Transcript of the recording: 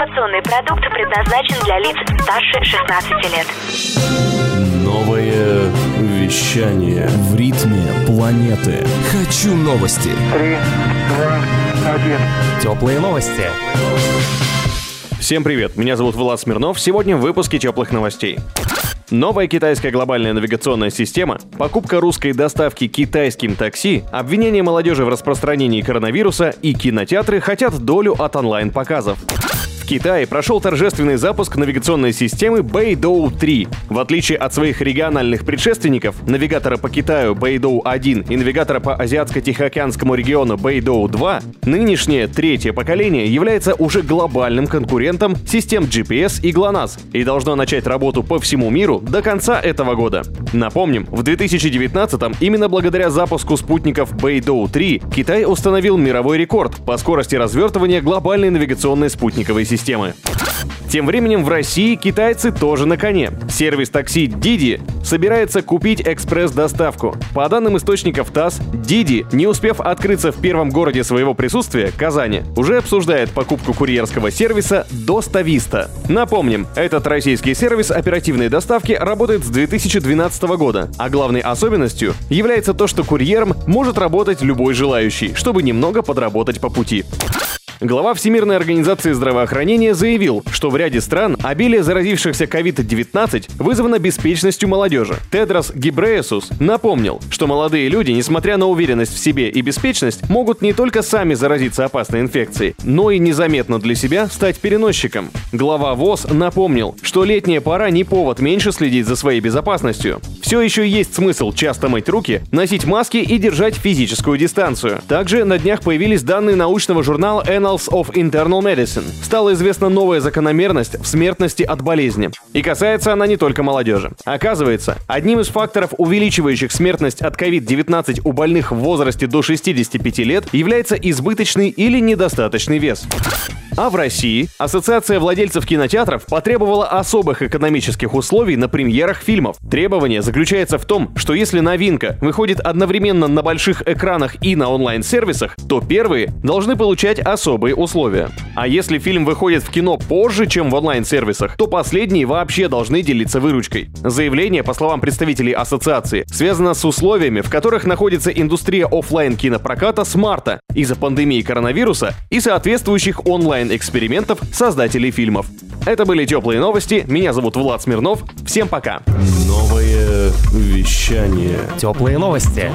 Информационный продукт предназначен для лиц старше 16 лет. Новое вещание в ритме планеты. Хочу новости. Три, два, один. Теплые новости. Всем привет, меня зовут Влад Смирнов. Сегодня в выпуске теплых новостей. Новая китайская глобальная навигационная система, покупка русской доставки китайским такси, обвинение молодежи в распространении коронавируса и кинотеатры хотят долю от онлайн-показов. Китае прошел торжественный запуск навигационной системы Beidou 3. В отличие от своих региональных предшественников, навигатора по Китаю Beidou 1 и навигатора по Азиатско-Тихоокеанскому региону Beidou 2, нынешнее третье поколение является уже глобальным конкурентом систем GPS и GLONASS и должно начать работу по всему миру до конца этого года. Напомним, в 2019-м именно благодаря запуску спутников Beidou 3 Китай установил мировой рекорд по скорости развертывания глобальной навигационной спутниковой системы системы. Тем временем в России китайцы тоже на коне. Сервис такси Didi собирается купить экспресс-доставку. По данным источников ТАСС, Didi, не успев открыться в первом городе своего присутствия, Казани, уже обсуждает покупку курьерского сервиса Достависта. Напомним, этот российский сервис оперативной доставки работает с 2012 года, а главной особенностью является то, что курьером может работать любой желающий, чтобы немного подработать по пути. Глава Всемирной организации здравоохранения заявил, что в ряде стран обилие заразившихся COVID-19 вызвано беспечностью молодежи. Тедрос Гибреесус напомнил, что молодые люди, несмотря на уверенность в себе и беспечность, могут не только сами заразиться опасной инфекцией, но и незаметно для себя стать переносчиком. Глава ВОЗ напомнил, что летняя пора не повод меньше следить за своей безопасностью. Все еще есть смысл часто мыть руки, носить маски и держать физическую дистанцию. Также на днях появились данные научного журнала Annals Annals of Internal Medicine стала известна новая закономерность в смертности от болезни. И касается она не только молодежи. Оказывается, одним из факторов, увеличивающих смертность от COVID-19 у больных в возрасте до 65 лет, является избыточный или недостаточный вес. А в России Ассоциация владельцев кинотеатров потребовала особых экономических условий на премьерах фильмов. Требование заключается в том, что если новинка выходит одновременно на больших экранах и на онлайн-сервисах, то первые должны получать особые условия. А если фильм выходит в кино позже, чем в онлайн-сервисах, то последние вообще должны делиться выручкой. Заявление, по словам представителей ассоциации, связано с условиями, в которых находится индустрия офлайн кинопроката с марта из-за пандемии коронавируса и соответствующих онлайн онлайн-экспериментов создателей фильмов. Это были теплые новости. Меня зовут Влад Смирнов. Всем пока. Новое вещание. Теплые новости.